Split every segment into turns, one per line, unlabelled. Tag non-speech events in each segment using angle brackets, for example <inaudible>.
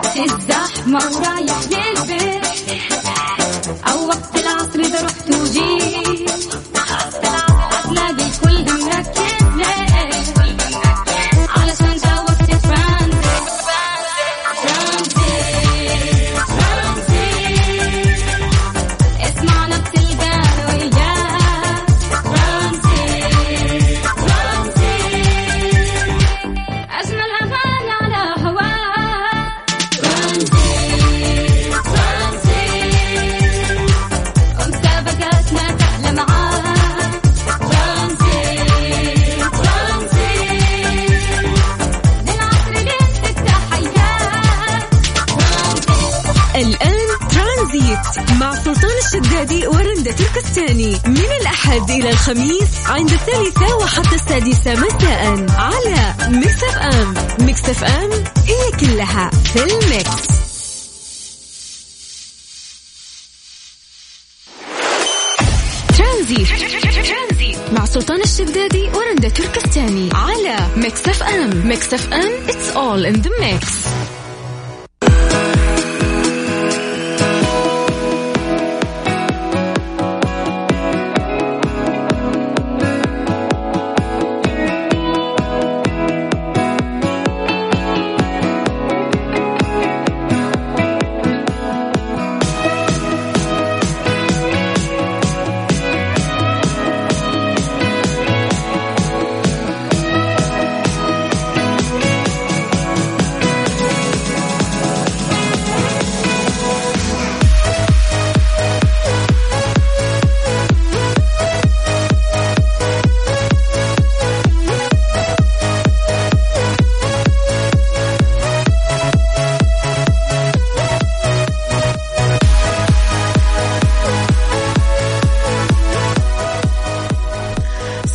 وقت الزحمة ورايح للبيت.
الخميس عند الثالثة وحتى السادسة مساء على ميكس أف أم ميكس أف أم هي كلها في الميكس. ترانزيت. مع سلطان الشدادي ورندا تركستاني على ميكس أف أم ميكس أف أم It's all in the mix.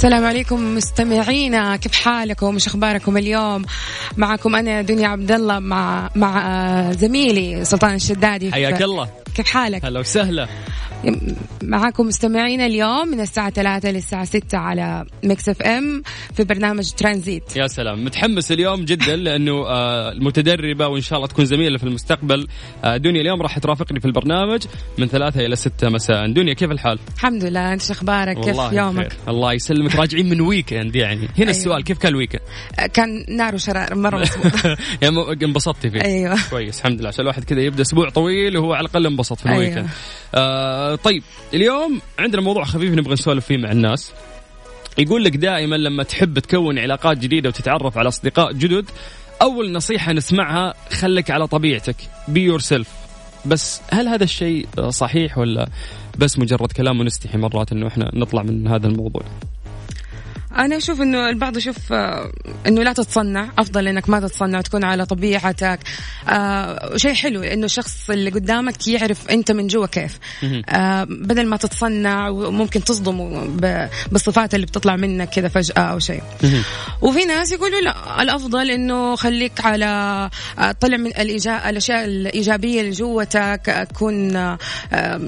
السلام عليكم مستمعينا. كيف حالكم؟ وش أخباركم اليوم؟ معكم أنا دنيا عبد الله مع مع آه، زميلي سلطان الشدادي.
حياك الله.
كيف حالك؟
هلا وسهلا.
معكم مستمعينا اليوم من الساعة 3 للساعة 6 على ميكس اف ام في برنامج ترانزيت.
يا سلام. متحمس اليوم جدا لأنه آه، المتدربة وإن شاء الله تكون زميلة في المستقبل آه، دنيا اليوم راح ترافقني في البرنامج من ثلاثة إلى ستة مساء. دنيا كيف الحال؟
الحمد لله. أنت شو أخبارك؟ كيف يومك
بخير. الله يسلمك. راجعين من weekend يعني. هنا
أيوة.
السؤال كيف كان ال weekend
آه، كان نار وشرار مرة <laughs>
يعني انبسطتي فيه.
أيوه.
كويس الحمد لله. عشان الواحد كذا يبدأ أسبوع طويل وهو على الأقل انبسط في
أيوة.
ال weekend آه طيب اليوم عندنا موضوع خفيف نبغى نسولف فيه مع الناس. يقول لك دائما لما تحب تكون علاقات جديدة وتتعرف على أصدقاء جدد أول نصيحة نسمعها خليك على طبيعتك be yourself بس هل هذا الشيء صحيح ولا بس مجرد كلام ونستحي مرات إنه إحنا نطلع من هذا الموضوع؟
أنا أشوف إنه البعض يشوف آه، إنه لا تتصنع أفضل إنك ما تتصنع وتكون على طبيعتك. آه شيء حلو إنه الشخص اللي قدامك يعرف أنت من جوا كيف. آه بدل ما تتصنع وممكن تصدمه بالصفات اللي بتطلع منك كذا فجأة أو شيء. وفي ناس يقولوا لا الأفضل إنه خليك على آه، طلع من. الأشياء الإيجابية اللي جوتك آه، تكون آه،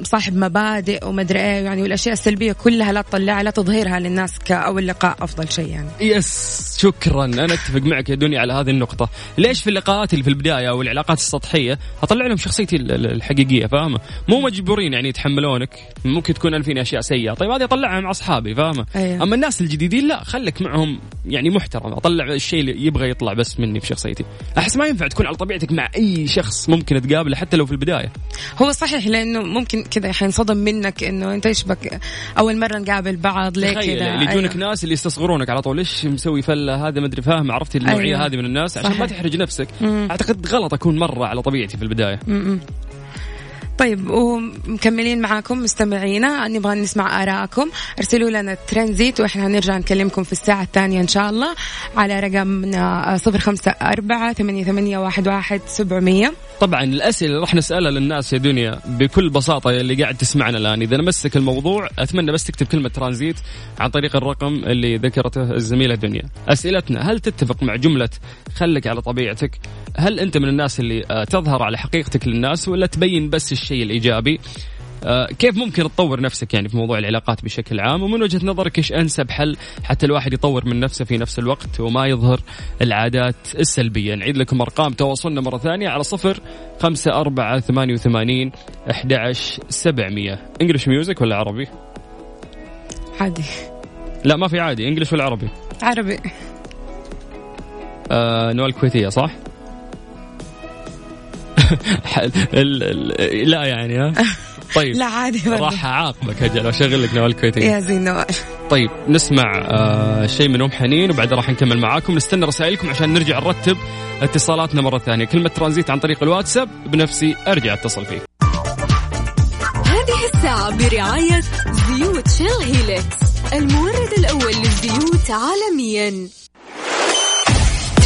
صاحب مبادئ ومدري إيه يعني والأشياء السلبية كلها لا تطلعها لا تظهرها للناس كاول لقاء أفضل شيء يعني.
يس شكرا. أنا أتفق معك يا دنيا على هذه النقطة. ليش في اللقاءات اللي في البداية أو العلاقات السطحية أطلع لهم شخصيتي ال- ال- الحقيقية فاهمه مو مجبورين يعني يتحملونك. ممكن تكون أنا فيني أشياء سيئة. طيب هذه أطلعها مع أصحابي فاهمه
أيوة.
أما الناس الجديدين لا خليك معهم يعني محترم. أطلع الشيء اللي يبغى يطلع بس مني في شخصيتي. أحس ما ينفع تكون على طبيعتك مع أي شخص ممكن تقابله حتى لو في البداية.
هو صحيح لأنه ممكن كذا حينصدم منك إنه أنت إيش بك؟ أول مرة نقابل بعض ليه كذا؟
اللي يجونك
أيوة.
ناس اللي يستصغرونك على طول إيش مسوي فلة هذا؟ مدري فاهم عرفتي النوعية
أيوة.
هذه من الناس؟ عشان
صحيح.
ما تحرج نفسك. أعتقد غلط أكون مرة على طبيعتي في البداية.
طيب ومكملين معاكم مستمعينا نبغى نسمع آراءكم أرسلوا لنا ترانزيت وإحنا هنرجع نكلمكم في الساعة الثانية إن شاء الله على رقمنا صفر خمسة أربعة ثمانية, ثمانية واحد, واحد سبعمية.
طبعا الأسئلة اللي راح نسألها للناس يا دنيا بكل بساطة اللي قاعد تسمعنا الآن. إذا نمسك الموضوع أتمنى بس تكتب كلمة ترانزيت عن طريق الرقم اللي ذكرته الزميلة دنيا. أسئلتنا هل تتفق مع جملة خلك على طبيعتك هل أنت من الناس اللي آه، تظهر على حقيقتك للناس ولا تبين بس الشيء الإيجابي؟ كيف ممكن تطور نفسك يعني في موضوع العلاقات بشكل عام؟ ومن وجهة نظرك إيش أنسب حل حتى الواحد يطور من نفسه في نفس الوقت وما يظهر العادات السلبية؟ نعيد لكم أرقام تواصلنا مرة ثانية على صفر خمسة أربعة ثمانية وثمانين أحد عشر سبعمية. انجلش ميوزك ولا عربي؟
عادي.
لا ما في عادي. انجلش ولا عربي؟
عربي.
آه نوال كويتية صح؟ <laughs> ال ال لا يعني ها؟ <laughs> طيب
لا عادي برضه.
راح أعاقبك أجل واشغل لك نوال كويتية
يا زين نوال.
طيب نسمع آه شيء من أم حنين وبعدها راح نكمل معاكم. نستنى رسائلكم عشان نرجع نرتب اتصالاتنا مرة ثانية. كلمة ترانزيت عن طريق الواتساب بنفسي أرجع أتصل فيك.
هذه الساعة برعاية زيوت شيل هيلكس المورد الأول للزيوت عالميا.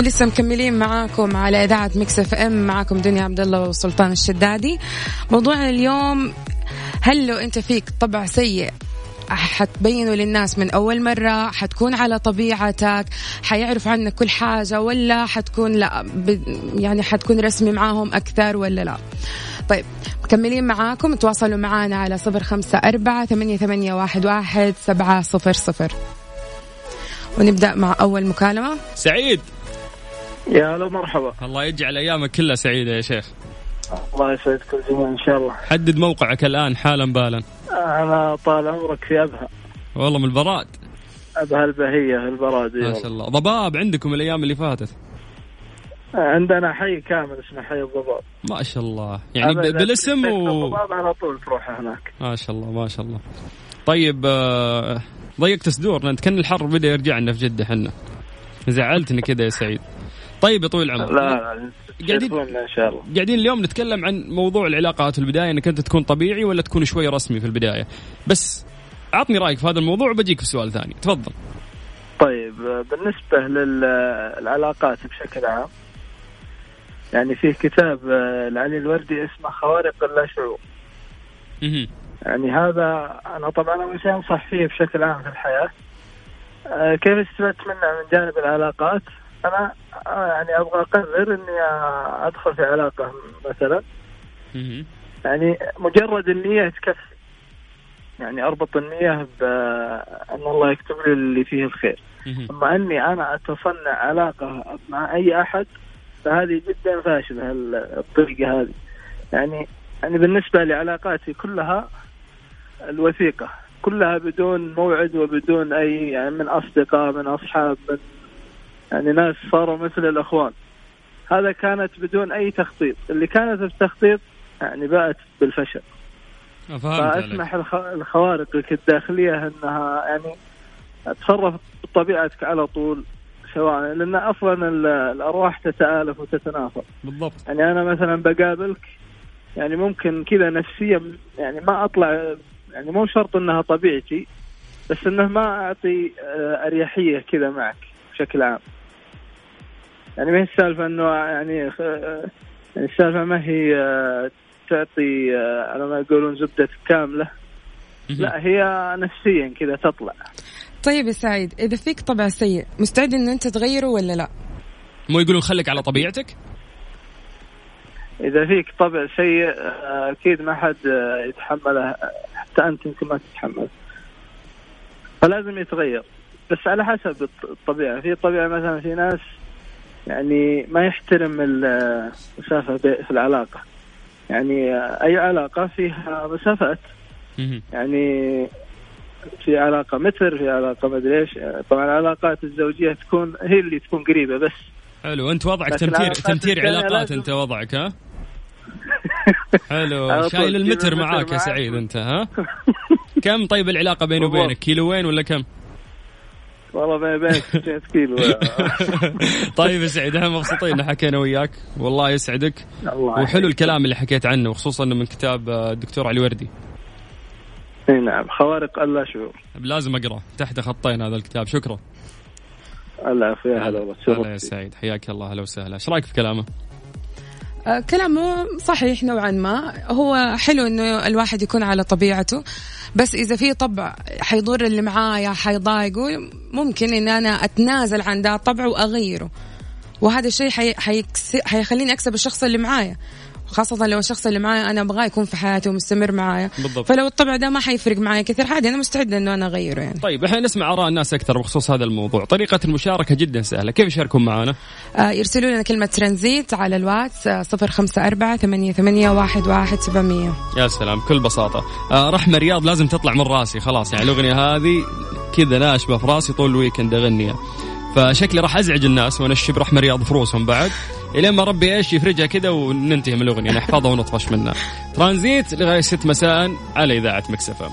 ولسه مكملين معاكم على إذاعة مكس اف ام. معاكم دنيا عبد الله وسلطان الشدادي. موضوع اليوم هل لو أنت فيك طبع سيء حتبينه للناس من أول مرة؟ حتكون على طبيعتك؟ حيعرف عنك كل حاجة ولا حتكون لا يعني حتكون رسمي معاهم أكثر ولا لا؟ طيب مكملين معاكم. تواصلوا معنا على صفر خمسة أربعة ثمانية, ثمانية واحد, واحد سبعة صفر صفر. ونبدأ مع أول مكالمة.
سعيد.
يا هلا مرحبا
الله يجعل أيامك كلها سعيدة يا شيخ.
الله يسعدكم جميعا إن شاء الله.
حدد موقعك الآن حالا بالا.
أنا طال عمرك في أبها.
والله من البراد.
أبها البهية البراد
ما شاء الله. ضباب عندكم الأيام اللي فاتت؟
عندنا حي كامل اسمه حي الضباب.
ما شاء الله. يعني. بالاسم و
الضباب على طول تروح هناك.
ما شاء الله ما شاء الله. طيب آه، ضيقت صدورنا. انت كان الحر بدأ يرجع لنا في جدة حنا. زعلتني كذا يا سعيد. طيب يا طويل العمر.
لا
قاعدين-
إن شاء الله.
قاعدين اليوم نتكلم عن موضوع العلاقات في البداية إنك أنت تكون طبيعي ولا تكون شوي رسمي في البداية. بس عطني رأيك في هذا الموضوع وبجيك في سؤال ثاني. تفضل.
طيب بالنسبة للعلاقات بشكل عام يعني فيه كتاب آه، لعلي الوردي اسمه خوارق اللاشعور.
مهم.
يعني هذا أنا طبعا اول شيء انصح فيه بشكل عام في الحياة. آه، كيف استفدت منه؟ من جانب العلاقات أنا آه، يعني أبغى أقرر إني أدخل في علاقة مثلا. يعني مجرد النية تكفي. يعني أربط النية بان الله يكتب لي اللي فيه الخير. أما أني أنا أتصنع علاقة مع أي أحد فهذه جدا فاشلة الطريقة هذه. يعني يعني بالنسبة لعلاقاتي كلها الوثيقة. كلها بدون موعد وبدون أي يعني من أصدقاء من أصحاب من يعني ناس صاروا مثل الأخوان. هذا كانت بدون أي تخطيط. اللي كانت بتخطيط يعني باءت بالفشل.
عليك.
فأسمح الخ- لخوارقك الداخليه إنها يعني تصرف بطبيعتك على طول سواء لأن أصلا ال- الأرواح تتآلف وتتنافر.
بالضبط.
يعني أنا مثلا بقابلك يعني ممكن كذا نفسيا يعني ما أطلع يعني مو شرط إنها طبيعتي بس إنه ما أعطي آه، أريحية كذا معك بشكل عام. يعني ما هي السالفة إنه يعني يعني السالفة ما هي آه، تعطي آه، على ما يقولون زبدة
كاملة.
لا هي نفسيا كذا تطلع.
طيب يا سعيد إذا فيك طبع سيء مستعد إن أنت تغيره ولا لا؟
مو يقولون خليك على طبيعتك؟
إذا فيك طبع سيء آه، أكيد ما حد يتحمله حتى أنت يمكن ما تتحمله فلازم يتغير. بس على حسب الط- الطبيعة. في طبيعة مثلا في ناس يعني ما يحترم المسافه بي- في العلاقة. يعني أي علاقة فيها مسافات. يعني في علاقة متر في علاقة مدري إيش. طبعا العلاقات الزوجية تكون هي اللي تكون قريبة بس.
حلو أنت وضعك تمثير
الثانية
علاقات أنت وضعك ها؟ <laughs> حلو شايل المتر معاك يا. سعيد أنت ها؟ كم طيب العلاقة بيني. <laughs> وبينك؟ كيلوين ولا كم؟
والله وبينك 600 كيلو
طيب يا سعيد إحنا مبسوطين ان حكينا وياك. والله يسعدك.
الله
وحلو الكلام اللي حكيت عنه وخصوصا انه من كتاب آه، الدكتور علي وردي.
إي نعم خوارق اللا شعور
لازم أقرأ. تحت خطين هذا الكتاب. شكرا.
العفو يا هلا والله.
يا. سعيد. حياك الله. أهلا وسهلا. إيش رأيك في كلامه؟
آه، كلامه صحيح نوعا ما. هو حلو إنه الواحد يكون على طبيعته بس إذا في طبع حيضر اللي معايا حيضايقه ممكن إن أنا أتنازل عن ده الطبع وأغيره. وهذا الشيء حي... حيكس... حيخليني أكسب الشخص اللي معايا. خاصة لو الشخص اللي معايا أنا أبغاه يكون في حياتي ومستمر معايا.
بالضبط.
فلو الطبع ده ما حيفرق معايا كثير. عادي أنا مستعدة إنه أنا أغيره يعني.
طيب إحنا نسمع آراء الناس أكثر بخصوص هذا الموضوع، طريقة المشاركة جدا سهلة، كيف يشاركون معنا؟
آه يرسلوا لنا كلمة ترانزيت على الواتس آه، صفر خمسة أربعة ثمانية ثمانية واحد واحد سبعمية.
يا سلام بكل بساطة، آه رحمة رياض لازم تطلع من راسي خلاص. يعني الأغنية هذه كذا ناشبه في راسي طول ال weekend اغنيها. فشكلي راح أزعج الناس وأنشب رحمه رياض في رؤوسهم بعد الين ما ربي إيش يفرجها كذا وننتهي من الأغنية نحفظها ونطفش منها. ترانزيت لغاية 6 مساء على إذاعة مكس اف ام.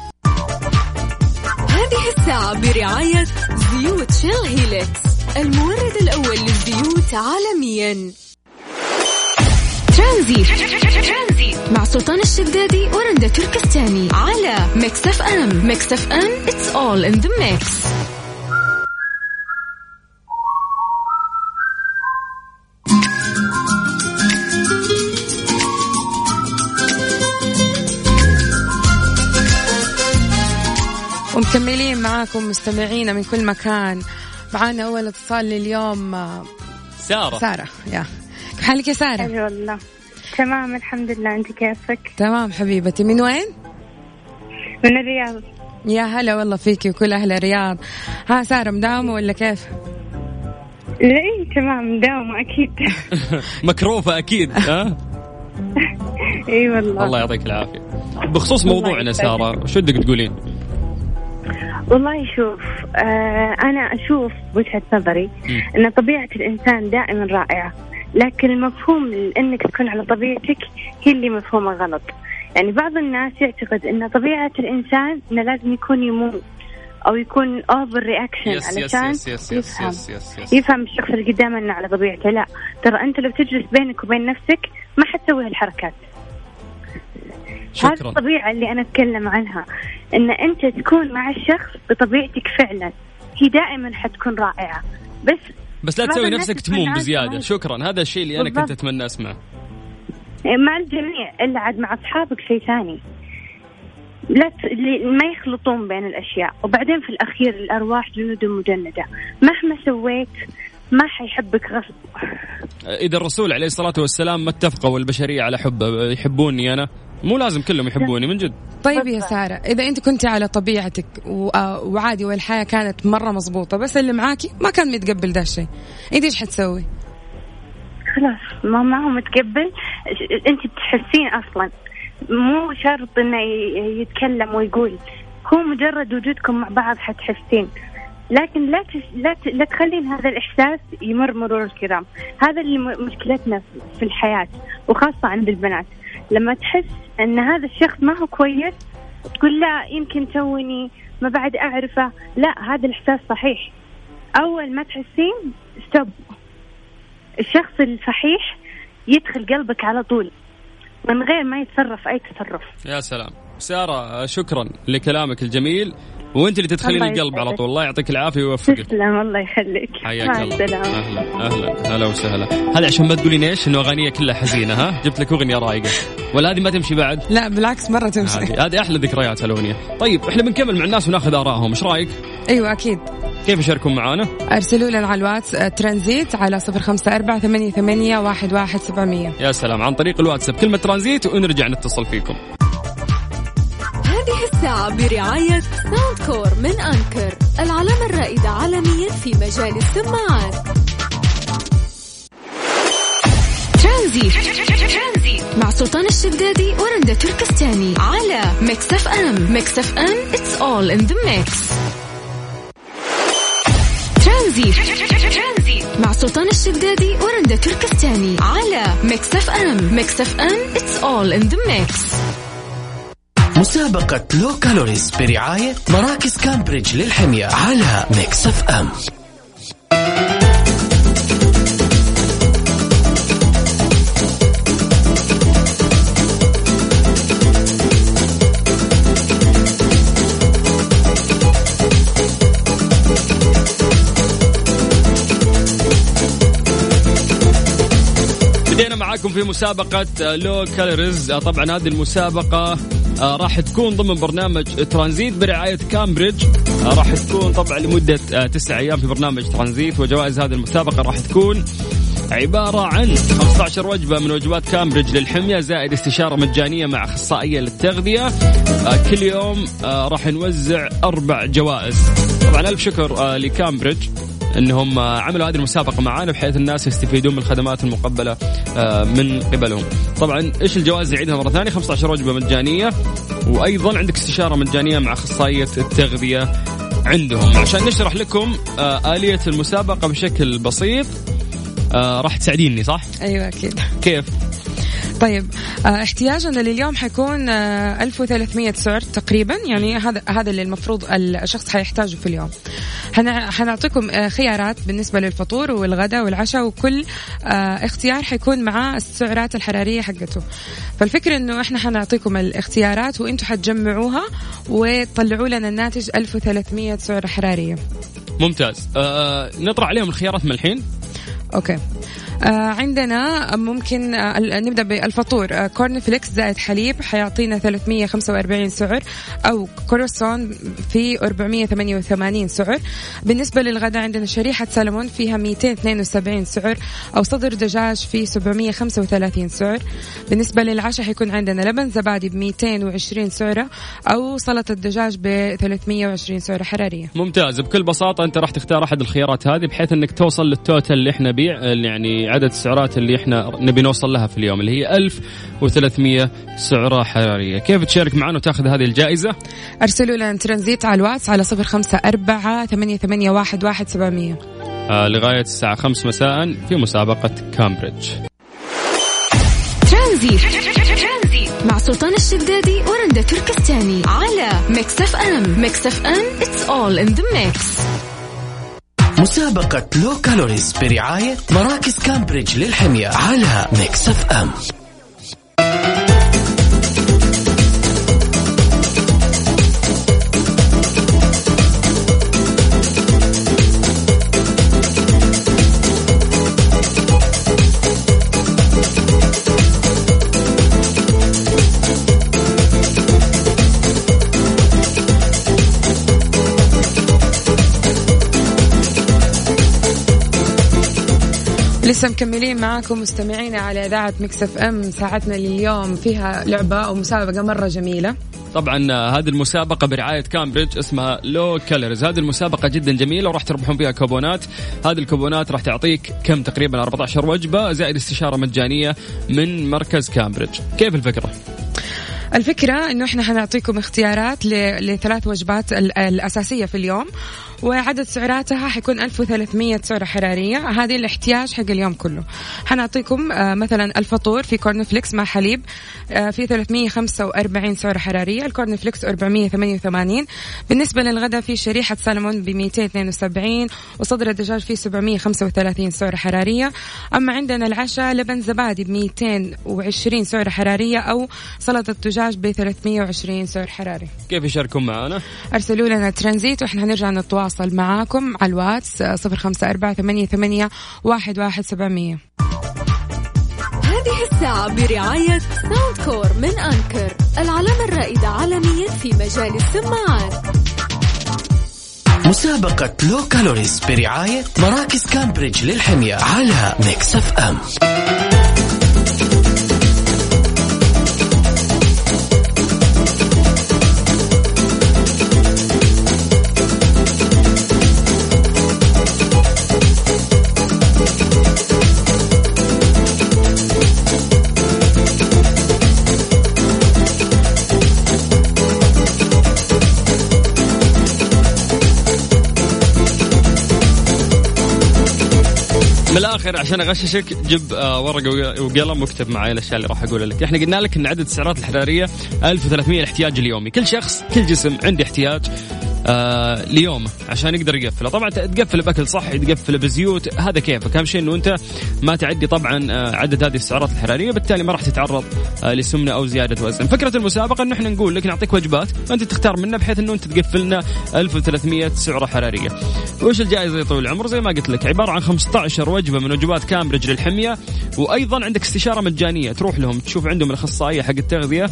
هذه الساعة برعاية زيوت شيل هيلكس المورد الأول للزيوت عالميا ترانزيت مع سلطان الشدادي ورندا تركستاني على ميكس إف إم ميكس إف إم it's all in the mix
ومكملين معاكم مستمعينا من كل مكان معانا أول اتصال لليوم آه،
سارة
سارة يا كيف حالك يا سارة؟
حلو والله تمام الحمد لله أنت كيفك
تمام حبيبتي من وين؟
من الرياض
يا هلا والله فيكي وكل أهل الرياض ها سارة مداومة ولا كيف؟
لا إيه، تمام داوم أكيد <laughs>
مكروفة أكيد ها؟
إي والله
الله يعطيك العافية. بخصوص موضوعنا. سارة وش ودك تقولين؟
والله شوف آه أنا أشوف وجهة نظري
مم.
إن طبيعة الإنسان دائما رائعة لكن المفهوم إنك تكون على طبيعتك هي اللي مفهومه غلط. يعني بعض الناس يعتقد إن طبيعة الإنسان إنه لازم يكون يموت أو يكون
over reaction
علشان
يس يس يس
يفهم.
يس يس يس
يفهم الشخص اللي قدامه إنه على طبيعته. لا ترى أنت لو تجلس بينك وبين نفسك ما حتسوي هالحركات. هذه
شكرا
الطبيعة اللي أنا أتكلم عنها إن أنت تكون مع الشخص بطبيعتك فعلا. هي دائما حتكون رائعة. بس
بس لا تسوي نفسك تموم
ما-
شكرا. هذا الشيء اللي أنا كنت
بالضبط.
أتمنى أسمعه.
مع الجميع. إلا عاد مع أصحابك شيء ثاني. لا ت... ما يخلطون بين الأشياء. وبعدين في الأخير الأرواح جنود مجندة. مهما سويت ما حيحبك غصب.
إذا الرسول عليه الصلاة والسلام ما اتفقوا البشريه على حبه يحبوني أنا مو لازم كلهم يحبوني من جد.
طيب يا. سارة إذا أنت كنت على طبيعتك آه، وعادي والحياة كانت مرة مزبوطة بس اللي معاكي ما كان متقبل ده الشيء. أنت إيش حتسوي؟
خلاص ما ما هو متقبل. أنت بتحسين أصلا. مو شرط إنه ي- يتكلم ويقول. هو مجرد وجودكم مع بعض حتحسين. لكن لا تش... لا ت... لا تخلين هذا الإحساس يمر مرور الكرام. هذا اللي م- مشكلتنا في الحياة وخاصة عند البنات. لما تحس أن هذا الشخص ما هو كويس تقول لا يمكن توني ما بعد أعرفه. لا هذا الإحساس صحيح. أول ما تحسين ستوب الشخص الفحيح يدخل قلبك على طول. من غير ما يتصرف أي تصرف.
يا سلام. سارة شكرا لكلامك الجميل. وانت اللي تدخلين القلب على. طول. الله يعطيك العافية ويوفقك.
تسلم الله يخليك.
حياك الله. أهلا أهلا هلا وسهلا. هذا عشان ما تقولين إيش؟ إنه أغانية كلها حزينة ها؟ <laughs> جبت لك أغنية رايقة. ولا هذه ما تمشي بعد؟
لا بالعكس مرة تمشي.
هذه أحلى ذكريات الأغنية. طيب إحنا بنكمل مع الناس وناخذ آرائهم. إيش رأيك؟
أيوة أكيد.
كيف يشاركون معنا؟
أرسلوا لنا على الواتس آه، ترانزيت على صفر خمسة أربعة ثمانية ثمانية واحد واحد سبعمية.
يا سلام عن طريق الواتساب. كلمة ترانزيت ونرجع نتصل فيكم.
هذه الساعة برعاية ساوند كور من أنكر العلامة الرائدة عالميا في مجال السماعات. ترانزيت. مع سلطان الشدادي ورندا تركستاني على ميكس اف ام ميكس اف ام it's all in the mix. ترانزيت. مع سلطان الشدادي ورندا تركستاني على ميكس اف ام ميكس اف ام it's all in the mix.
مسابقة low calories برعاية مراكز كامبريدج للحمية على ميكس اف ام.
بدينا معاكم في مسابقة low calories. طبعا هذه المسابقة آه، راح تكون ضمن برنامج ترانزيت برعاية كامبريدج. آه، راح تكون طبعا لمدة آه، تسع أيام في برنامج ترانزيت. وجوائز هذه المسابقة راح تكون عبارة عن 15 وجبة من وجبات كامبريدج للحمية زائد استشارة مجانية مع أخصائية للتغذية. آه، كل يوم آه، راح نوزع أربع جوائز. طبعا ألف شكر آه، لكامبريدج. انهم عملوا هذه المسابقة معانا بحيث الناس يستفيدون من الخدمات المقبلة آه، من قبلهم. طبعا إيش الجوائز نعيدها مرة ثانية 15 وجبة مجانية وأيضا عندك استشارة مجانية مع أخصائية التغذية عندهم عشان نشرح لكم آه، آلية المسابقة بشكل بسيط آه، راح تساعديني صح؟
أيوة أكيد
كيف؟
طيب آه، احتياجنا لليوم حيكون آه، 1300 سعر تقريبا يعني هذا هذا اللي المفروض الشخص حيحتاجه في اليوم. حنع- حنعطيكم آه، خيارات بالنسبة للفطور والغداء والعشاء وكل آه، اختيار حيكون معاه السعرات الحرارية حقته. فالفكرة إنه إحنا حنعطيكم الاختيارات وأنتم حتجمعوها وتطلعوا لنا الناتج 1300 سعرة حرارية.
ممتاز. آه، نطرح عليهم الخيارات من الحين؟
okay. آه عندنا ممكن آه نبدأ بالفطور. آه corn flakes زائد حليب حيعطينا 345 سعر أو كروسون في 488 سعر. بالنسبة للغداء عندنا شريحة سلمون فيها 272 سعر أو صدر دجاج في 735 سعر. بالنسبة للعشاء حيكون عندنا لبن زبادي ب 220 سعرة أو سلطة دجاج ب 320 سعرة حرارية.
ممتاز. بكل بساطة أنت راح تختار أحد الخيارات هذه بحيث أنك توصل لل total اللي إحنا بيع يعني عدد السعرات اللي إحنا نبي نوصل لها في اليوم اللي هي 1300 سعرة حرارية. كيف تشارك معنا وتاخذ هذه الجائزة؟
أرسلوا لنا ترانزيت على الواتس على صفر خمسة أربعة ثمانية, ثمانية واحد, واحد سبعمية.
آه لغاية الساعة 5 مساء في مسابقة كامبريدج.
ترانزيت. مع سلطان الشدادي ورندا تركستاني على ميكس أف أم. ميكس أف أم it's all in the mix.
مسابقة low calories برعاية مراكز كامبريدج للحمية على ميكس اف ام
لسه مكملين معاكم مستمعينا على إذاعة ميكس إف إم. ساعتنا لليوم فيها لعبة أو مسابقة مرة جميلة.
طبعا آه، هذه المسابقة برعاية كامبريدج اسمها low calories هذه المسابقة جدا جميلة وراح تربحون فيها كوبونات. هذه الكوبونات راح تعطيك كم؟ تقريبا 14 وجبة زائد استشارة مجانية من مركز كامبريدج كيف الفكرة؟
الفكرة إنه إحنا حنعطيكم اختيارات لثلاث وجبات ال- الأساسية في اليوم وعدد سعراتها حيكون 1300 سعرة حرارية. هذه الاحتياج حق اليوم كله. حنعطيكم آه، مثلا الفطور في corn flakes مع حليب آه، في 345 سعرة حرارية ال corn flakes 488 بالنسبة للغداء في شريحة سالمون ب 272 وصدر الدجاج فيه 735 سعرة حرارية. أما عندنا العشاء لبن زبادي ب 220 سعرة حرارية أو سلطة دجاج ب 320 سعر حراري.
كيف يشاركون معنا؟
أرسلوا لنا ترانزيت وإحنا هنرجع نتواصل معاكم على الواتس صفر خمسة أربعة ثمانية ثمانية واحد واحد سبعمية.
هذه الساعة برعاية Soundcore من Anker العلامة الرائدة عالميا في مجال السماعات.
مسابقة low calories برعاية مراكز كامبريدج للحمية على Mix FM.
من الآخر عشان أغششك جيب آه، ورقة وق- وقلم واكتب معي الأشياء اللي راح أقولها لك، إحنا قلنا لك إن عدد السعرات الحرارية 1300 الاحتياج اليومي، كل شخص كل جسم عنده احتياج. آه ليومه عشان يقدر يقفله، طبعا تقفله بأكل صحي، تقفله بزيوت، هذا كيفك، أهم شيء إنه أنت ما تعدي طبعا آه عدد هذه السعرات الحرارية، بالتالي ما راح تتعرض آه لسمنة أو زيادة وزن، فكرة المسابقة إنه إحنا نقول لك نعطيك وجبات انت تختار منها بحيث إنه أنت تقفل لنا 1300 سعرة حرارية. وش الجائزة يا طويل العمر؟ زي ما قلت لك عبارة عن 15 وجبة من وجبات كامبريدج للحمية وأيضا عندك استشارة مجانية تروح لهم تشوف عندهم الأخصائية حق التغذية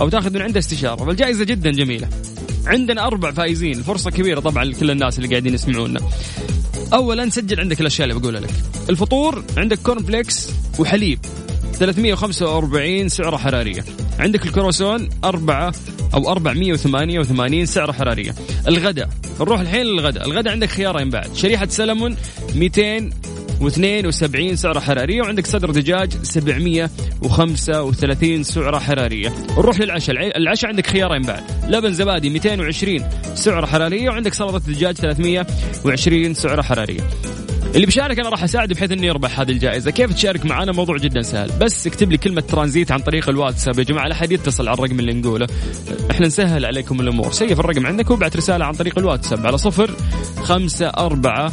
أو تأخذ من عنده استشارة، والجائزه جدا جميلة. عندنا أربع فائزين، فرصة كبيرة طبعا لكل الناس اللي قاعدين يسمعونا. اولا سجل عندك الأشياء اللي بقولها لك. الفطور عندك corn flakes وحليب 345 سعرة حرارية. عندك الكروسون أربعة أو 488 سعرة حرارية الغداء نروح الحين للغداء الغداء عندك خيارين بعد شريحة سلمون 272 سعره حرارية وعندك صدر دجاج 735 سعره حرارية. نروح للعشاء. الع- العشاء عندك خيارين بعد. لبن زبادي 220 سعره حرارية وعندك سلطة دجاج 320 سعره حرارية. اللي بيشارك أنا راح أساعده بحيث إنه يربح هذه الجائزة، كيف تشارك معنا؟ موضوع جدا سهل، بس اكتب لي كلمة ترانزيت عن طريق الواتساب. يا جماعة لا أحد يتصل على الرقم اللي نقوله، إحنا نسهل عليكم الأمور، save الرقم عندك وابعت رسالة عن طريق الواتساب على صفر خمسة أربعة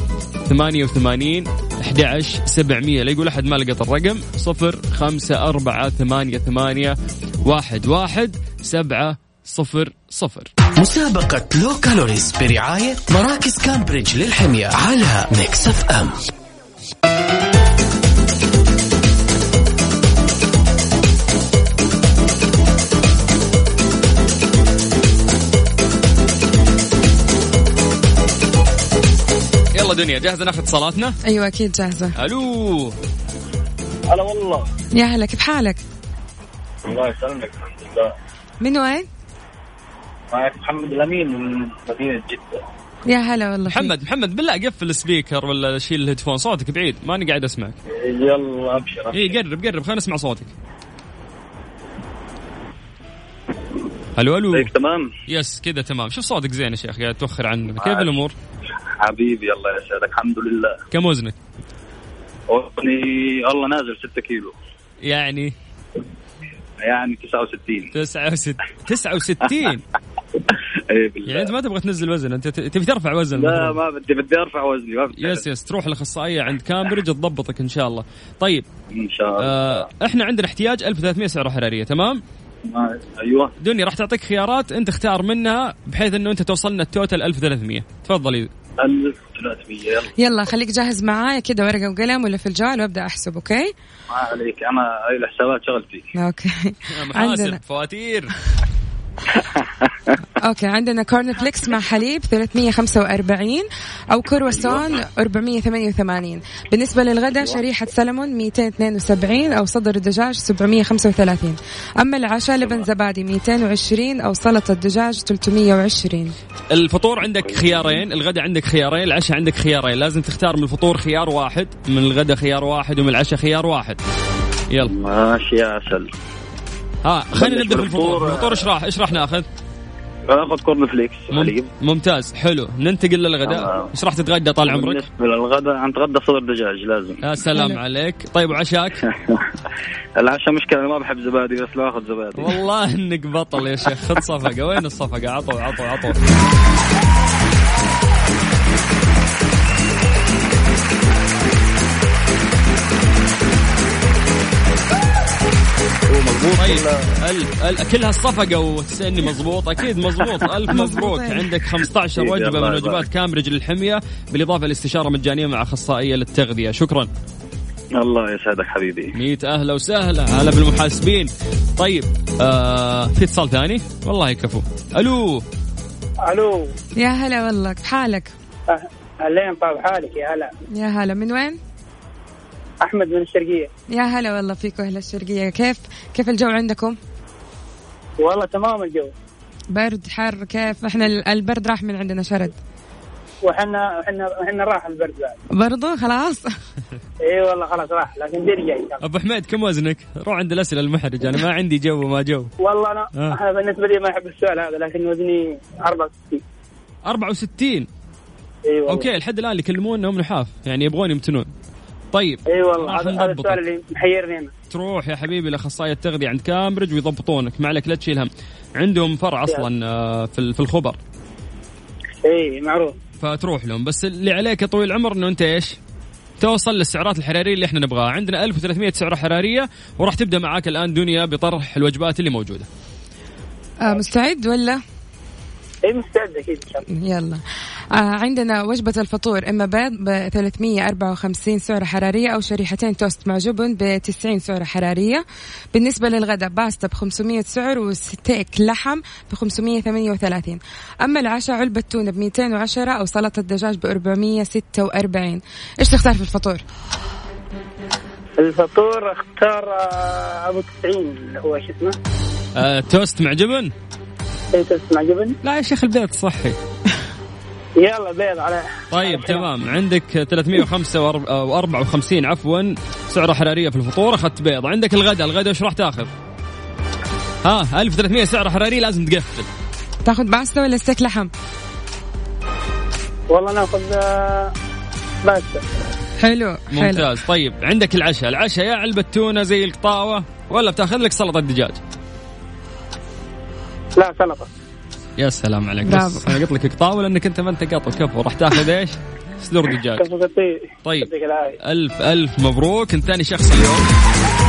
ثمانية وثمانين أحد عشر سبعمية. لا يقول أحد ما لقط الرقم. صفر خمسة أربعة ثمانية ثمانية واحد واحد سبعة صفر صفر.
مسابقة low calories برعاية مراكز كامبريدج للحمية على Mix FM
يلا دنيا جاهزة ناخذ صلاتنا؟
أيوه أكيد جاهزة.
ألو.
هلا والله.
يا هلا كيف حالك؟
الله يسلمك الحمد لله.
من وين؟
معك محمد الأمين من مدينة جدة.
يا هلا والله فيك.
محمد محمد بالله قفل ال speaker ولا شيل ال headphone صوتك بعيد ماني قاعد أسمعك.
يلا أبشر
اي قرب قرب خلينا نسمع صوتك. ألو ألو
طيب تمام؟
yes كذا تمام. شوف صوتك زين يا شيخ قاعد توخر عننا كيف الأمور؟
حبيبي الله يسعدك. الحمد لله.
كم وزنك؟
وزني والله نازل 6 كيلو.
يعني؟
يعني 69
69 69
اي بالله <laughs>
يعني أنت ما تبغى تنزل وزن أنت ت- تبي ترفع وزن
لا. ما بدي بدي أرفع وزني ما بدي.
yes yes تروح الأخصائية عند كامبريدج تضبطك إن شاء الله. طيب
إن شاء الله.
آه إحنا عندنا احتياج 1300 سعرة حرارية تمام؟
ما- أيوه.
دنيا راح تعطيك خيارات أنت اختار منها بحيث إنه أنت توصلنا ال total 1300 تفضلي.
1300 يلا
يلا خليك جاهز معايا كده ورقة وقلم ولا فنجان وأبدأ أحسب okay؟
ما عليك أنا هاي الحسابات شغلتي
okay.
محاسب
عندنا.
فواتير. <laughs>
okay عندنا corn flakes مع حليب 345 أو كرواسون 488 بالنسبة للغداء شريحة سلمون 272 أو صدر دجاج 735 أما العشاء لبن زبادي 220 أو سلطة دجاج 320
الفطور عندك خيارين الغداء عندك خيارين العشاء عندك خيارين. لازم تختار من الفطور خيار واحد من الغداء خيار واحد ومن العشاء خيار واحد. يلا.
ماشي يا عسل
ها خلينا نبدا بالفطور
بالفطور.
الفطور. إيش راح؟ إيش راح ناخذ؟
اخذ corn
flakes
حليب
ممتاز حلو. ننتقل للغداء. إيش راح تتغدى طال عمرك؟
بالنسبة للغداء نتغدى صدر دجاج لازم.
يا سلام. عليك. طيب وعشاك؟ <laughs>
العشاء مشكلة أنا ما بحب زبادي بس لا اخذ زبادي.
والله إنك بطل يا شيخ. خذ صفقة. وين الصفقة؟ عطوا عطوا عطوا. طيب ألف ألف كل هالصفقة وتسألني <laughs> مضبوط. أكيد مضبوط ألف مبروك
مضبوط.
عندك 15
أكيد،
وجبة من. وجبات كامبريدج للحمية بالإضافة لاستشارة مجانية مع أخصائية للتغذية. شكرا.
الله يسعدك حبيبي.
ميت أهلا وسهلا. هلا بالمحاسبين. طيب آه في اتصال ثاني؟ والله كفو ألو.
ألو.
يا هلا والله. كيف حالك
اهلين طاب حالك يا هلا.
يا هلا. من وين؟
أحمد من الشرقية.
يا هلا والله فيكم أهل الشرقية. كيف كيف الجو عندكم؟
والله تمام الجو.
برد حر كيف؟ إحنا ال- البرد راح من عندنا شرد.
وحنا وحنا وحنا راح البرد بعد.
برضو؟ خلاص. <laughs>
اي والله خلاص راح لكن الله.
أبو حميد كم وزنك؟ روح عند الأسئلة المحرجة أنا ما عندي جو وما جو.
والله أنا
آه.
أنا بالنسبة لي ما أحب السؤال هذا لكن وزني 64
64
اي والله.
okay لحد الآن اللي يكلمونا هم نحاف يعني يبغون يمتنون. طيب.
إي والله هذا. السؤال اللي محيرني أنا.
تروح يا حبيبي لأخصائي التغذية عند كامبريدج ويضبطونك. ما عليك لا تشيل هم. عندهم فرع أصلا آه، في في الخبر.
إي معروف.
فتروح لهم. بس اللي عليك يا طويل العمر إنه أنت إيش؟ توصل للسعرات الحرارية اللي إحنا نبغاها، عندنا 1300 سعرة حرارية وراح تبدأ معاك الآن دنيا بطرح الوجبات اللي موجودة.
آه مستعد ولا؟
إي مستعد أكيد إن شاء الله.
يلا. عندنا وجبة الفطور إما بيض ب 354 سعرة حرارية أو شريحتين توست مع جبن ب 90 سعرة حرارية بالنسبة للغداء باستا ب 500 سعر وستيك لحم ب 538 أما العشاء علبة تونة ب 210 أو سلطة دجاج ب 446 إيش تختار في الفطور؟
الفطور أختار آه، أبو 90 اللي هو شو اسمه
آه توست مع جبن؟
اي تسمع جبن
لا يا شيخ البيض صحي.
يلا بيض على
طيب تمام. عندك 354 عفوا. سعرة حرارية في الفطور أخذت بيض، عندك الغداء، الغداء إيش راح تاخذ؟ ها 1300 سعرة حرارية لازم تقفل.
تاخذ باستا ولا ستيك لحم؟
والله ناخذ آه، باستا.
حلو حلو.
ممتاز. طيب عندك العشاء. العشاء يا علبة تونة زي القطاوة ولا بتاخذ لك سلطة دجاج؟
لا سلطة.
يا سلام عليك.
برافو.
بس أنا قلت لك قطاوة لانك أنت ما أنت قاطو كفو راح تاخذ إيش؟ صدور <laughs> دجاج. طيب. ألف ألف مبروك. أنت ثاني شخص اليوم.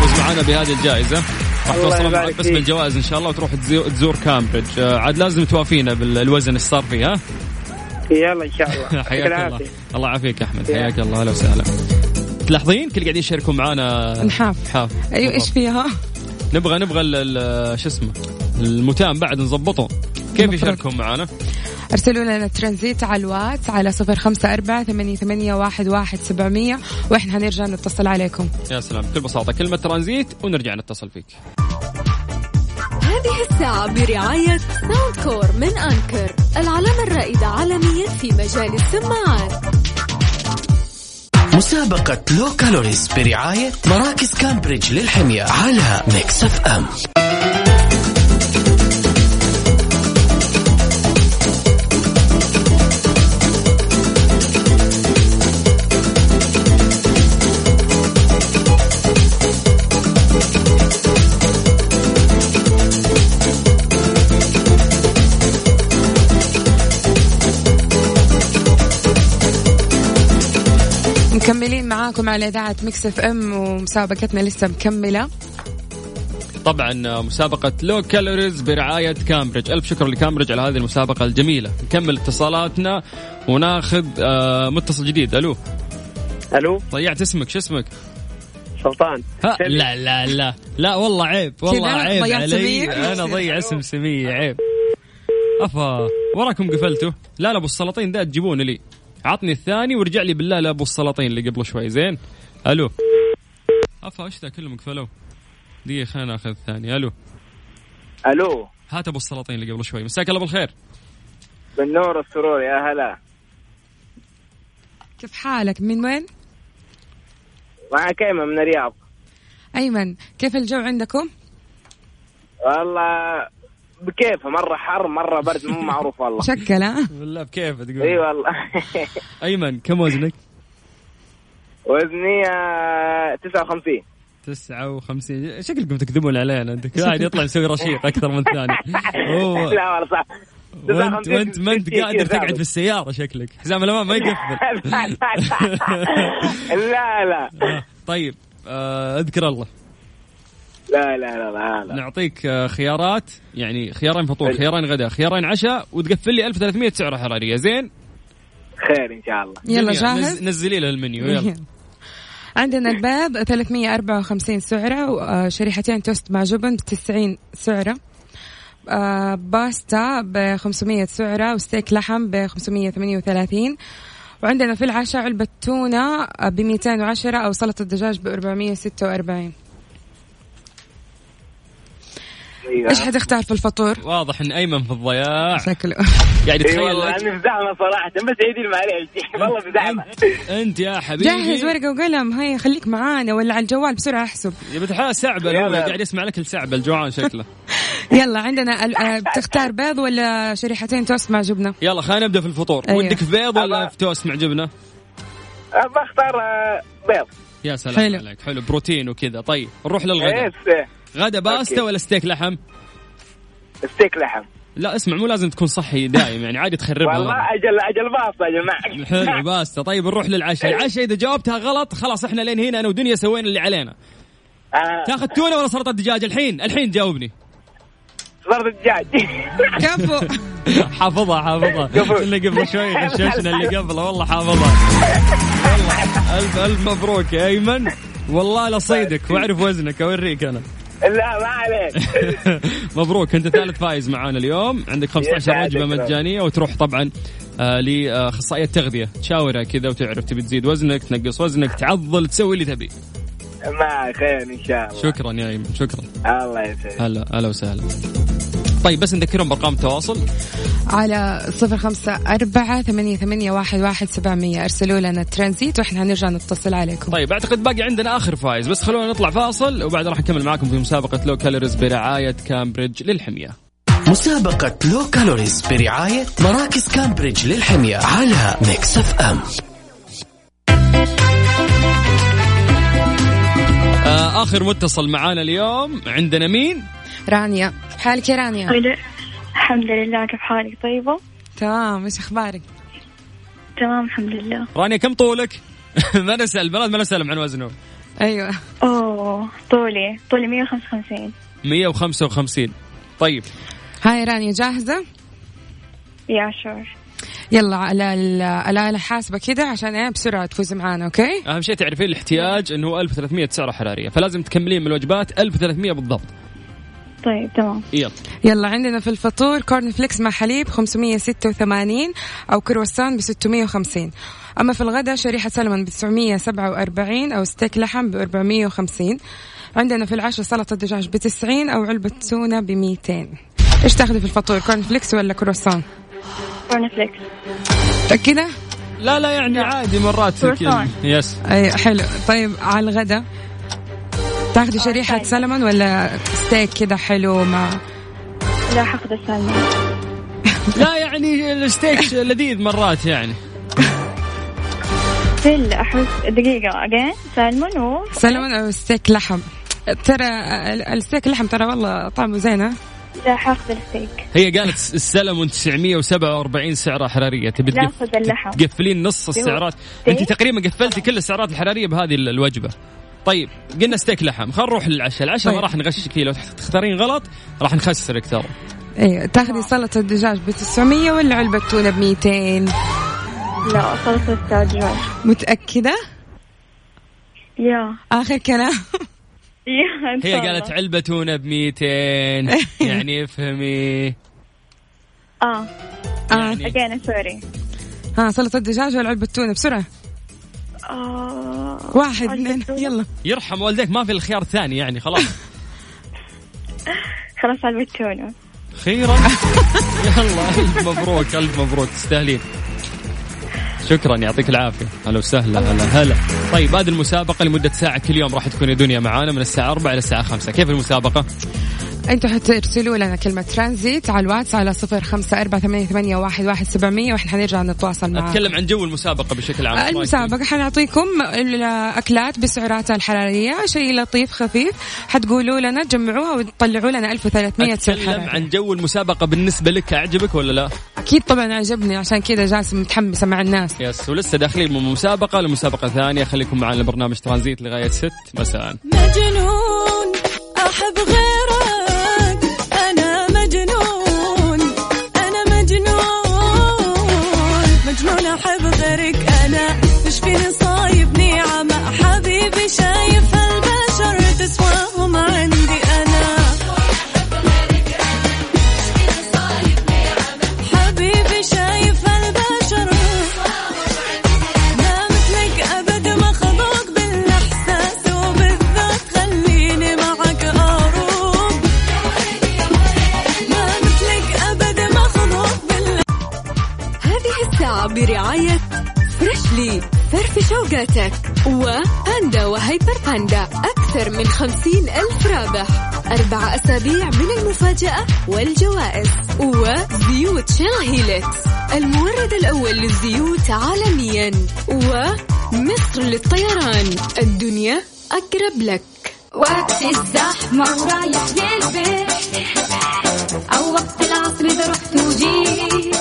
فوز معنا بهذه الجائزة. راح توصل معك بس. بالجوائز إن شاء الله وتروح تزور, كامبريدج. آه، عاد لازم توافينا بالوزن اللي صار فيه ها؟
يلا إن شاء الله. <laughs>
حياك الله. الله يعافيك يا أحمد.
يا.
حياك الله. أهلا وسهلا. تلاحظين؟ كل قاعدين يشاركون معنا
نحاف.
نحاف.
أيوة إيش فيها؟
نبغى نبغى شو اسمه؟ المتام بعد نظبطه. كيف. يشاركون معنا؟
أرسلوا لنا ترانزيت على الواتس على صفر خمسة أربعة ثمانية, ثمانية واحد, واحد سبعمية وإحنا هنرجع نتصل عليكم.
يا سلام. بكل بساطة كلمة ترانزيت ونرجع نتصل فيك.
هذه الساعة برعاية Soundcore من Anker العلامة الرائدة عالميا في مجال السماعات.
مسابقة low calories برعاية مراكز كامبريدج للحمية على Mix FM
مكملين معاكم على إذاعة Mix FM ومسابقتنا لسه مكملة.
طبعا مسابقة low calories برعاية كامبريدج. ألف شكر لكامبريدج على هذه المسابقة الجميلة. نكمل اتصالاتنا وناخذ آه، متصل جديد. ألو.
ألو.
ضيعت اسمك. شو اسمك؟
سلطان.
ها لا لا لا. لا والله عيب والله عيب
ضيعت
علي.
سمية؟
أنا <laughs> ضيع اسم سمية عيب. أفا وراكم قفلتوا؟ لا لا أبو السلاطين ده تجيبونه لي. عطني الثاني ورجع لي بالله لأبو السلاطين اللي قبل شوي. زين. ألو. أفا إيش ذا كلهم قفلوا دقيقة خلينا ناخذ الثاني. ألو.
ألو.
هات أبو السلاطين اللي قبل شوي. مساك الله بالخير.
بالنور السرور يا هلا.
كيف حالك؟ من وين؟
معك أيمن من الرياض.
أيمن كيف الجو عندكم؟
والله بكيف مرة حر مرة برد مو معروف والله.
شكل ها؟
بالله بكيف تقول.
إي والله. <laughs>
أيمن كم وزنك؟
وزني آه، 59
59 شكلكم تكذبون علينا. أنت كل واحد يطلع يسوي رشيق أكثر من الثاني. <laughs>
لا والله صح.
وانت وأنت ما أنت
59
قادر تقعد. في السيارة شكلك. حزام الامان ما يقفل. <laughs>
لا لا.
آه، طيب آه، أذكر الله.
لا لا لا لا, لا.
نعطيك آه، خيارات. يعني خيارين فطور. خيارين غداء خيارين عشاء وتقفل لي 1300 سعره حرارية. زين؟
خير إن شاء الله.
يلا جاهز؟
نز- نزلي له المنيو يلا.
عندنا البيض 354 سعرة وشريحتين توست مع جبن ب 90 سعرة. آه، باستا ب 500 سعرة وستيك لحم ب 538 وعندنا في العشاء علبة تونة ب 210 أو سلطة دجاج ب 446
أيوة.
إيش حتختار في الفطور؟
واضح إن أيمن في الضياع.
شكله.
يعني
اي
تخيل
والله
لك
أنا في زحمه صراحة بس عيدي المعليش والله في زحمه
أنت يا حبيبي.
جهز ورقة وقلم هيا خليك معانا ولا على الجوال بسرعة أحسب.
يا بتحال سعبل
يلا.
هو قاعد يسمع لك السعبل جوعان شكله. <laughs>
يلا عندنا آه، بتختار بيض ولا شريحتين توست مع جبنة؟
يلا خلينا نبدأ في الفطور.
أيوه.
ودك في بيض ولا في توست مع جبنة؟
بختار آه، بيض.
يا سلام
حلو.
عليك. حلو بروتين وكذا. طيب نروح للغداء.
إيه
غدا باستا
okay.
ولا ستيك لحم؟
ستيك لحم.
لا اسمع مو لازم تكون صحي دايم يعني عادي تخربها.
والله. أجل أجل باستا أجل معك
حلو <laughs> باستا. طيب نروح للعشاء. العشاء إذا جاوبتها غلط خلاص إحنا لين هنا أنا ودنيا سوينا اللي علينا.
آه،
تاخذ تونة ولا سلطة دجاج الحين الحين جاوبني.
صدر الدجاج. <laughs>
كفو.
حافظها حافظها.
قبل.
اللي قبل شوي <laughs> غششنا اللي قبله. والله حافظها. والله ألف ألف مبروك يا أيمن. والله لصيدك واعرف وزنك أوريك أنا.
لا ما عليك. <laughs>
مبروك انت ثالث فايز معانا اليوم. عندك 15
يسعدك
وجبه. مجانية وتروح طبعا آه لأخصائية تغذيه تشاورها كذا وتعرف تبي تزيد وزنك تنقص وزنك تعضل تسوي اللي تبي.
ما خير إن شاء الله.
شكرا يا إيمن شكرا.
الله يسعدك.
هلا هلا وسهلا. طيب بس نذكرهم بأرقام التواصل.
على صفر خمسة أربعة ثمانية, ثمانية واحد, واحد سبعمية. أرسلوا لنا ترانزيت وإحنا هنرجع نتصل عليكم.
طيب أعتقد باقي عندنا آخر فايز بس خلونا نطلع فاصل وبعد راح نكمل معاكم في مسابقة low calories برعاية كامبريدج للحمية.
مسابقة low calories برعاية مراكز كامبريدج للحمية على Mix FM.
آه آخر متصل معانا اليوم عندنا مين؟
رانيا. حالك يا؟ رانيا
الحمد لله كيف حالك؟ طيبة؟
تمام إيش أخبارك؟
تمام الحمد لله.
رانيا كم طولك؟ <laughs> ما نسأل بلد ما نسأل عن وزنه.
أيوة.
أوه طولي طولي 155
155 طيب.
هاي رانيا جاهزة؟
يا شور.
يلا على ال- الآلة الحاسبة كده عشان إيه؟ بسرعة تفوزي معانا أوكي؟
أهم شيء تعرفين الاحتياج إنه هو 1300 سعره حرارية. فلازم تكملين من الوجبات 1300 بالضبط.
طيب تمام.
يلا.
يلا عندنا في الفطور corn flakes مع حليب 586 أو كرواسون ب 650 أما في الغداء شريحة سلمون ب 947 أو ستيك لحم ب 450 عندنا في العشاء سلطة دجاج ب 90 أو علبة تونة ب 200 إيش تاخذي في الفطور corn flakes ولا كرواسون؟
corn flakes.
متأكدة؟
لا لا يعني عادي مرات. yes
أي حلو. طيب على الغداء؟ تاخذي شريحة
طيب.
سلمون ولا ستيك كده حلو مع
لا حاخذ السالمون <laughs>
لا يعني الستيك لذيذ مرات يعني.
feel أحس دقيقة again سالمون و
سلمون أو ستيك لحم. ترى ال- الستيك اللحم ترى والله طعمه زين ها؟
لا حاخذ الستيك.
هي قالت السلمون 947 سعره حرارية. تبي. تقفلين نص السعرات. انت تقريبا قفلتي كل السعرات الحرارية بهذه ال- الوجبة. طيب قلنا ستيك لحم. خلينا نروح للعشاء. العشاء ما
طيب.
راح نغشك فيه لو تختارين غلط راح نخسرك ترى.
أيوه تاخذي سلطة دجاج ب 900 ولا علبة تونة ب 200
لا سلطة دجاج
متأكدة؟
يا.
آخر كلام. <laughs>
هي قالت
الله.
علبة تونة ب 200 <laughs> يعني افهمي.
آه.
آه.
يعني
اجين سوري
ها سلطة دجاج ولا علبة تونة بسرعة.
آه
واحد اثنين. يلا.
يرحم والديك ما في الخيار الثاني يعني خلاص. <laughs>
خلاص تونة.
خيرا. <laughs> يلا ألف مبروك ألف مبروك. تستاهلين. شكرا يعطيك العافية. هلا وسهلا هلا هلا. طيب هذه المسابقة لمدة ساعة كل يوم راح تكون يا دنيا معانا من الساعة 4 إلى الساعة 5 كيف المسابقة؟
أنتوا حترسلوا لنا كلمة ترانزيت على الواتس على صفر خمسة أربعة ثمانية, ثمانية واحد, واحد سبعمية وإحنا حنرجع نتواصل معاكم.
أتكلم عن جو المسابقة بشكل عام.
المسابقة حنعطيكم الأكلات بسعراتها الحرارية شيء لطيف خفيف. حتقولوا لنا تجمعوها وتطلعوا لنا 1300 سعر حراري.
عن جو المسابقة بالنسبة لك أعجبك ولا لا؟
أكيد طبعا عجبني عشان كذا جالسة متحمسة مع الناس.
يس ولسه داخلين من مسابقة لمسابقة ثانية. خليكم معنا برنامج ترانزيت لغاية 6 مساء.
مجنون أحب غيرك يمكن صايب نعمة حبيبي شايف هالبشر تسواهم عندي أنا. حبيبي شايف هالبشر لا مثلك أبد ما خضوق بالإحساس وبالذات خليني معك أروق. ما مثلك أبد ما خضوق بالإحساس.
هذه الساعة برعاية فريشلي شوقاتك. وباندا وهيبر باندا. أكثر من خمسين ألف رابح. أربع أسابيع من المفاجأة والجوائز. وزيوت شيل هيلكس المورد الأول للزيوت عالميا. ومصر للطيران. الدنيا أقرب لك.
وقت الزحمة ورايح للبيت. أو وقت العصر إذا رحت وجيت.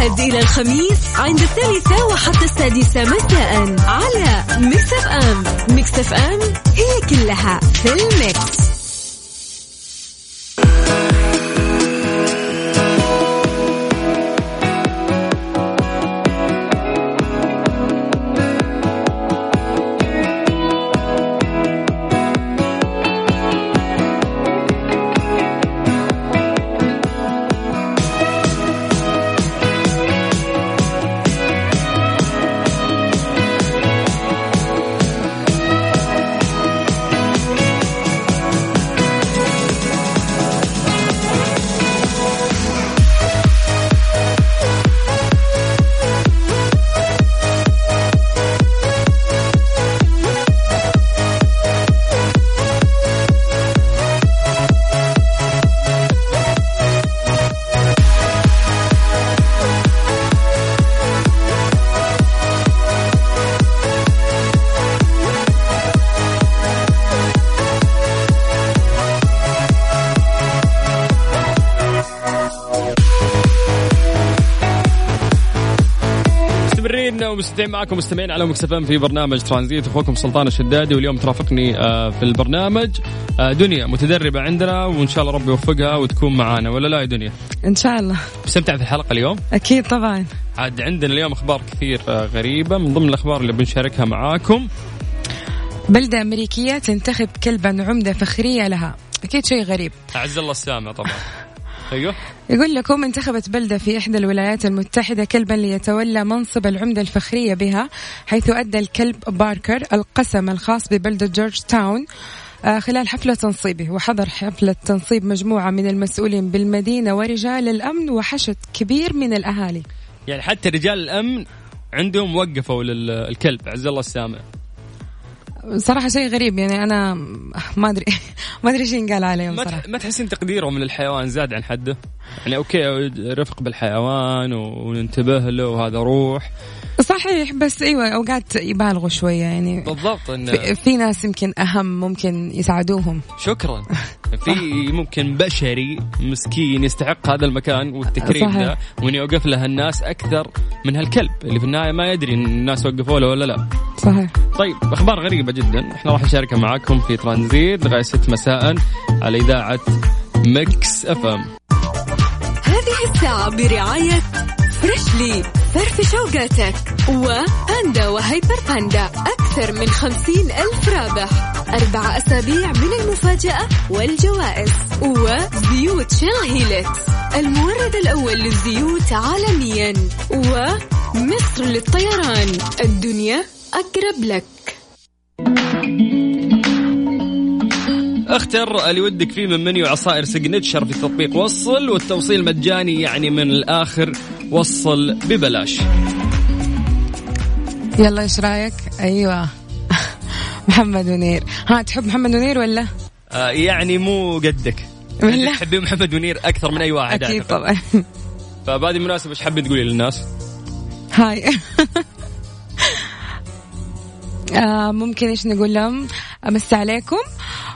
الأحد إلى الخميس عند الثالثة وحتى السادسة مساء على Mix FM. Mix FM هي كلها في ال mix.
مستمرين ومستمعين معكم مستمعين على مكسفين في برنامج ترانزيت. أخوكم سلطان الشدادي واليوم ترافقني آه، في البرنامج. آه، دنيا متدربة عندنا وإن شاء الله ربي يوفقها وتكون معانا. ولا لا يا دنيا؟
إن شاء الله.
مستمتع في الحلقة اليوم؟
أكيد طبعا.
عاد عندنا اليوم أخبار كثير آه، غريبة. من ضمن الأخبار اللي بنشاركها معاكم.
بلدة أمريكية تنتخب كلبا عمدة فخرية لها. أكيد شيء غريب.
أعز الله السامع طبعا. <laughs> أيوه.
يقول لكم انتخبت بلدة في إحدى الولايات المتحدة كلبا ليتولى منصب العمدة الفخرية بها حيث أدى الكلب باركر القسم الخاص ببلدة جورج تاون آه، خلال حفلة تنصيبه وحضر حفلة تنصيب مجموعة من المسؤولين بالمدينة ورجال الأمن وحشد كبير من الأهالي.
يعني حتى رجال الأمن عندهم وقفوا للكلب عز الله السامعين.
صراحة شيء غريب يعني أنا ما أدري <laughs> ما أدري إيش ينقال عليهم
تح- ما تحسين تقديرهم للحيوان زاد عن حده؟ يعني okay رفق بالحيوان وننتبه له وهذا روح
صحيح بس أيوة أوقات يبالغوا شوية يعني.
بالضبط إن
في, في ناس يمكن أهم ممكن يساعدوهم.
شكرا. في ممكن بشري مسكين يستحق هذا المكان والتكريم
صحيح.
ده وان يوقف له الناس أكثر من هالكلب اللي في النهاية ما يدري إن الناس وقفوا له ولا لا.
صحيح.
طيب أخبار غريبة جدا. إحنا راح نشاركها معاكم في ترانزيت لغايه 6 مساء على إذاعة Mix FM.
هذه الساعة برعاية Freshly فرفش أوقاتك و Panda و Hyper Panda. أكثر من خمسين ألف رابح. أربع أسابيع من المفاجأة والجوائز. وزيوت Shell Helix المورد الأول للزيوت عالميا. ومصر للطيران. الدنيا أقرب لك.
أختر اللي ودك فيه من منيو عصائر سيجنتشر في تطبيق وصل والتوصيل مجاني يعني من الآخر. وصل ببلاش.
يلا إيش رأيك؟ أيوه. <laughs> محمد منير. ها تحب محمد منير ولا؟
آه يعني مو قدك.
بالله.
تحبين محمد منير أكثر من أي واحد أكيد.
طبعا.
فبهذه المناسبة إيش حابين تقولي للناس؟
هاي. <laughs> آه ممكن إيش نقول لهم؟ أمسي عليكم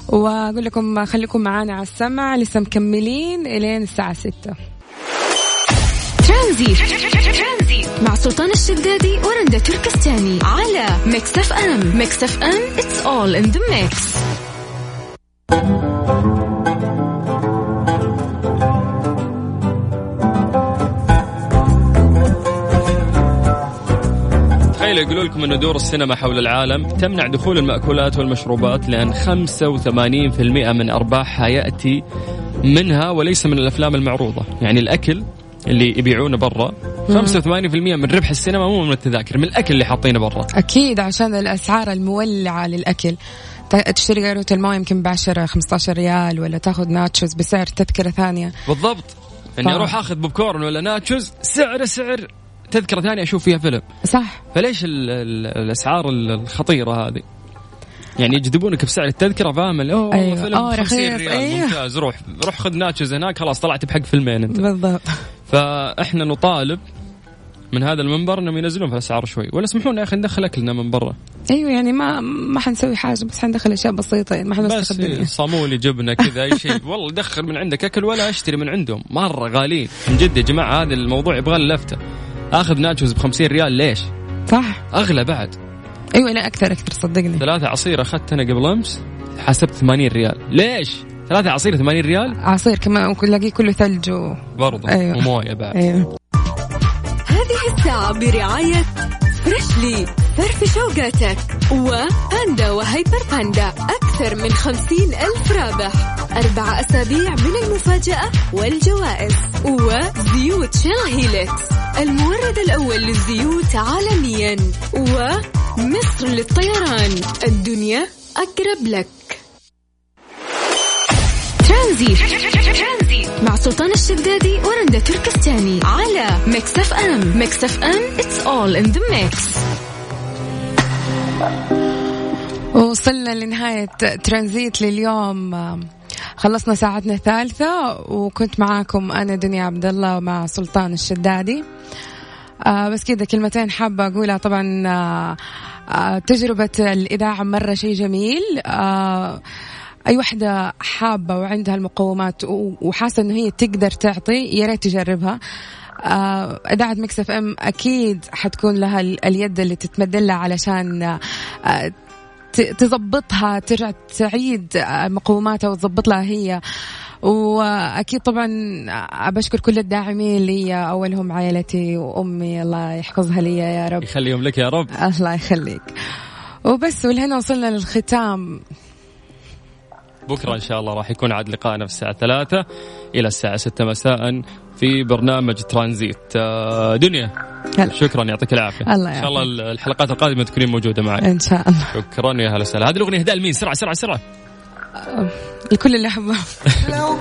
وأقول لكم خليكم معانا على السمع لسه مكملين إلين الساعة 6
ترانزيت. مع سلطان الشدادي ورندا تركستاني على Mix FM Mix FM all in the mix.
تخيلوا يقولوا لكم أن دور السينما حول العالم تمنع دخول المأكولات والمشروبات لأن 85% من أرباحها يأتي منها وليس من الأفلام المعروضة. يعني الأكل اللي يبيعونه برا. 85% من ربح السينما مو من التذاكر من الأكل اللي حاطينه برا.
أكيد عشان الأسعار المولعة للأكل. تشتري قارورة الماء يمكن ب 10 15 ريال ولا تاخذ nachos بسعر تذكرة ثانية.
بالضبط.
إني
أروح آخذ بوب كورن ولا nachos سعر سعر تذكرة ثانية أشوف فيها فيلم.
صح.
فليش ال ال الأسعار ال- الخطيرة هذه؟ يعني يجذبونك بسعر التذكرة فاهم أوه
أيوة.
فيلم
أوه،
50
رخيص.
ريال
أيوة.
ممتاز. روح روح خذ ناتشوز هناك خلاص طلعت بحق فيلمين أنت.
بالضبط.
فإحنا نطالب من هذا المنبر إنهم ينزلون في الأسعار شوي. ولا يسمحون يا أخي ندخل أكلنا من برا.
أيوه يعني ما ما حنسوي حاجة بس حندخل أشياء بسيطة يعني ما
بس
حنوسخ الدنيا
صامولي جبنة كذا أي شيء. <laughs> والله دخل من عندك أكل ولا أشتري من عندهم. مرة غاليين. من جد يا جماعة هذا الموضوع يبغى له لفتة. آخذ nachos ب 50 ريال ليش؟
صح.
أغلى بعد.
أيوه لا أكثر أكثر صدقني.
ثلاثة عصير أخذت أنا قبل أمس حسبت 80 ريال. ليش؟ ثلاثة عصير 80 ريال؟
عصير كمان وتلاقيه كله ثلج و...
برضه.
أيوة.
وموية بعد.
أيوه.
هذه الساعة برعاية Freshly فرفش أوقاتك و Panda و Hyper Panda أكثر من خمسين ألف رابح. أربع أسابيع من المفاجأة والجوائز وزيوت Shell Helix المورد الأول للزيوت عالميا ومصر للطيران. الدنيا أقرب لك. ترانزيت. مع سلطان الشدادي ورندا تركستاني على Mix FM Mix FM it's all in the mix.
وصلنا لنهاية ترانزيت لليوم. خلصنا ساعتنا الثالثة وكنت معاكم أنا دنيا عبد الله مع سلطان الشدادي. آه بس كذا كلمتين حابة أقولها. طبعا آه آه تجربة الإذاعة مرة شيء جميل. آه أي وحدة حابة وعندها المقومات و- وحاسة إنه هي تقدر تعطي يا ريت تجربها. آه، إذاعة Mix FM أكيد حتكون لها ال- اليد اللي تتمد لها علشان آه، تظبطها ترجع تعيد آه، مقوماتها وتظبط لها هي. وأكيد طبعا بشكر كل الداعمين لي أولهم عائلتي وأمي الله يحفظها لي يا رب.
يخليهم لك يا رب.
الله يخليك. وبس ولهنا وصلنا للختام.
بكرة إن شاء الله راح يكون عاد لقائنا في الساعة ثلاثة إلى الساعة ستة مساء في برنامج ترانزيت. آه، دنيا.
هلا.
شكرا يعطيك العافية.
الله
إن شاء الله الحلقات القادمة تكونين موجودة معي.
إن شاء الله.
شكرا يا هلا وسهلا. هذه الأغنية هداء لمين؟ سرعة سرعة سرعة.
الكل اللي أحبه. <laughs>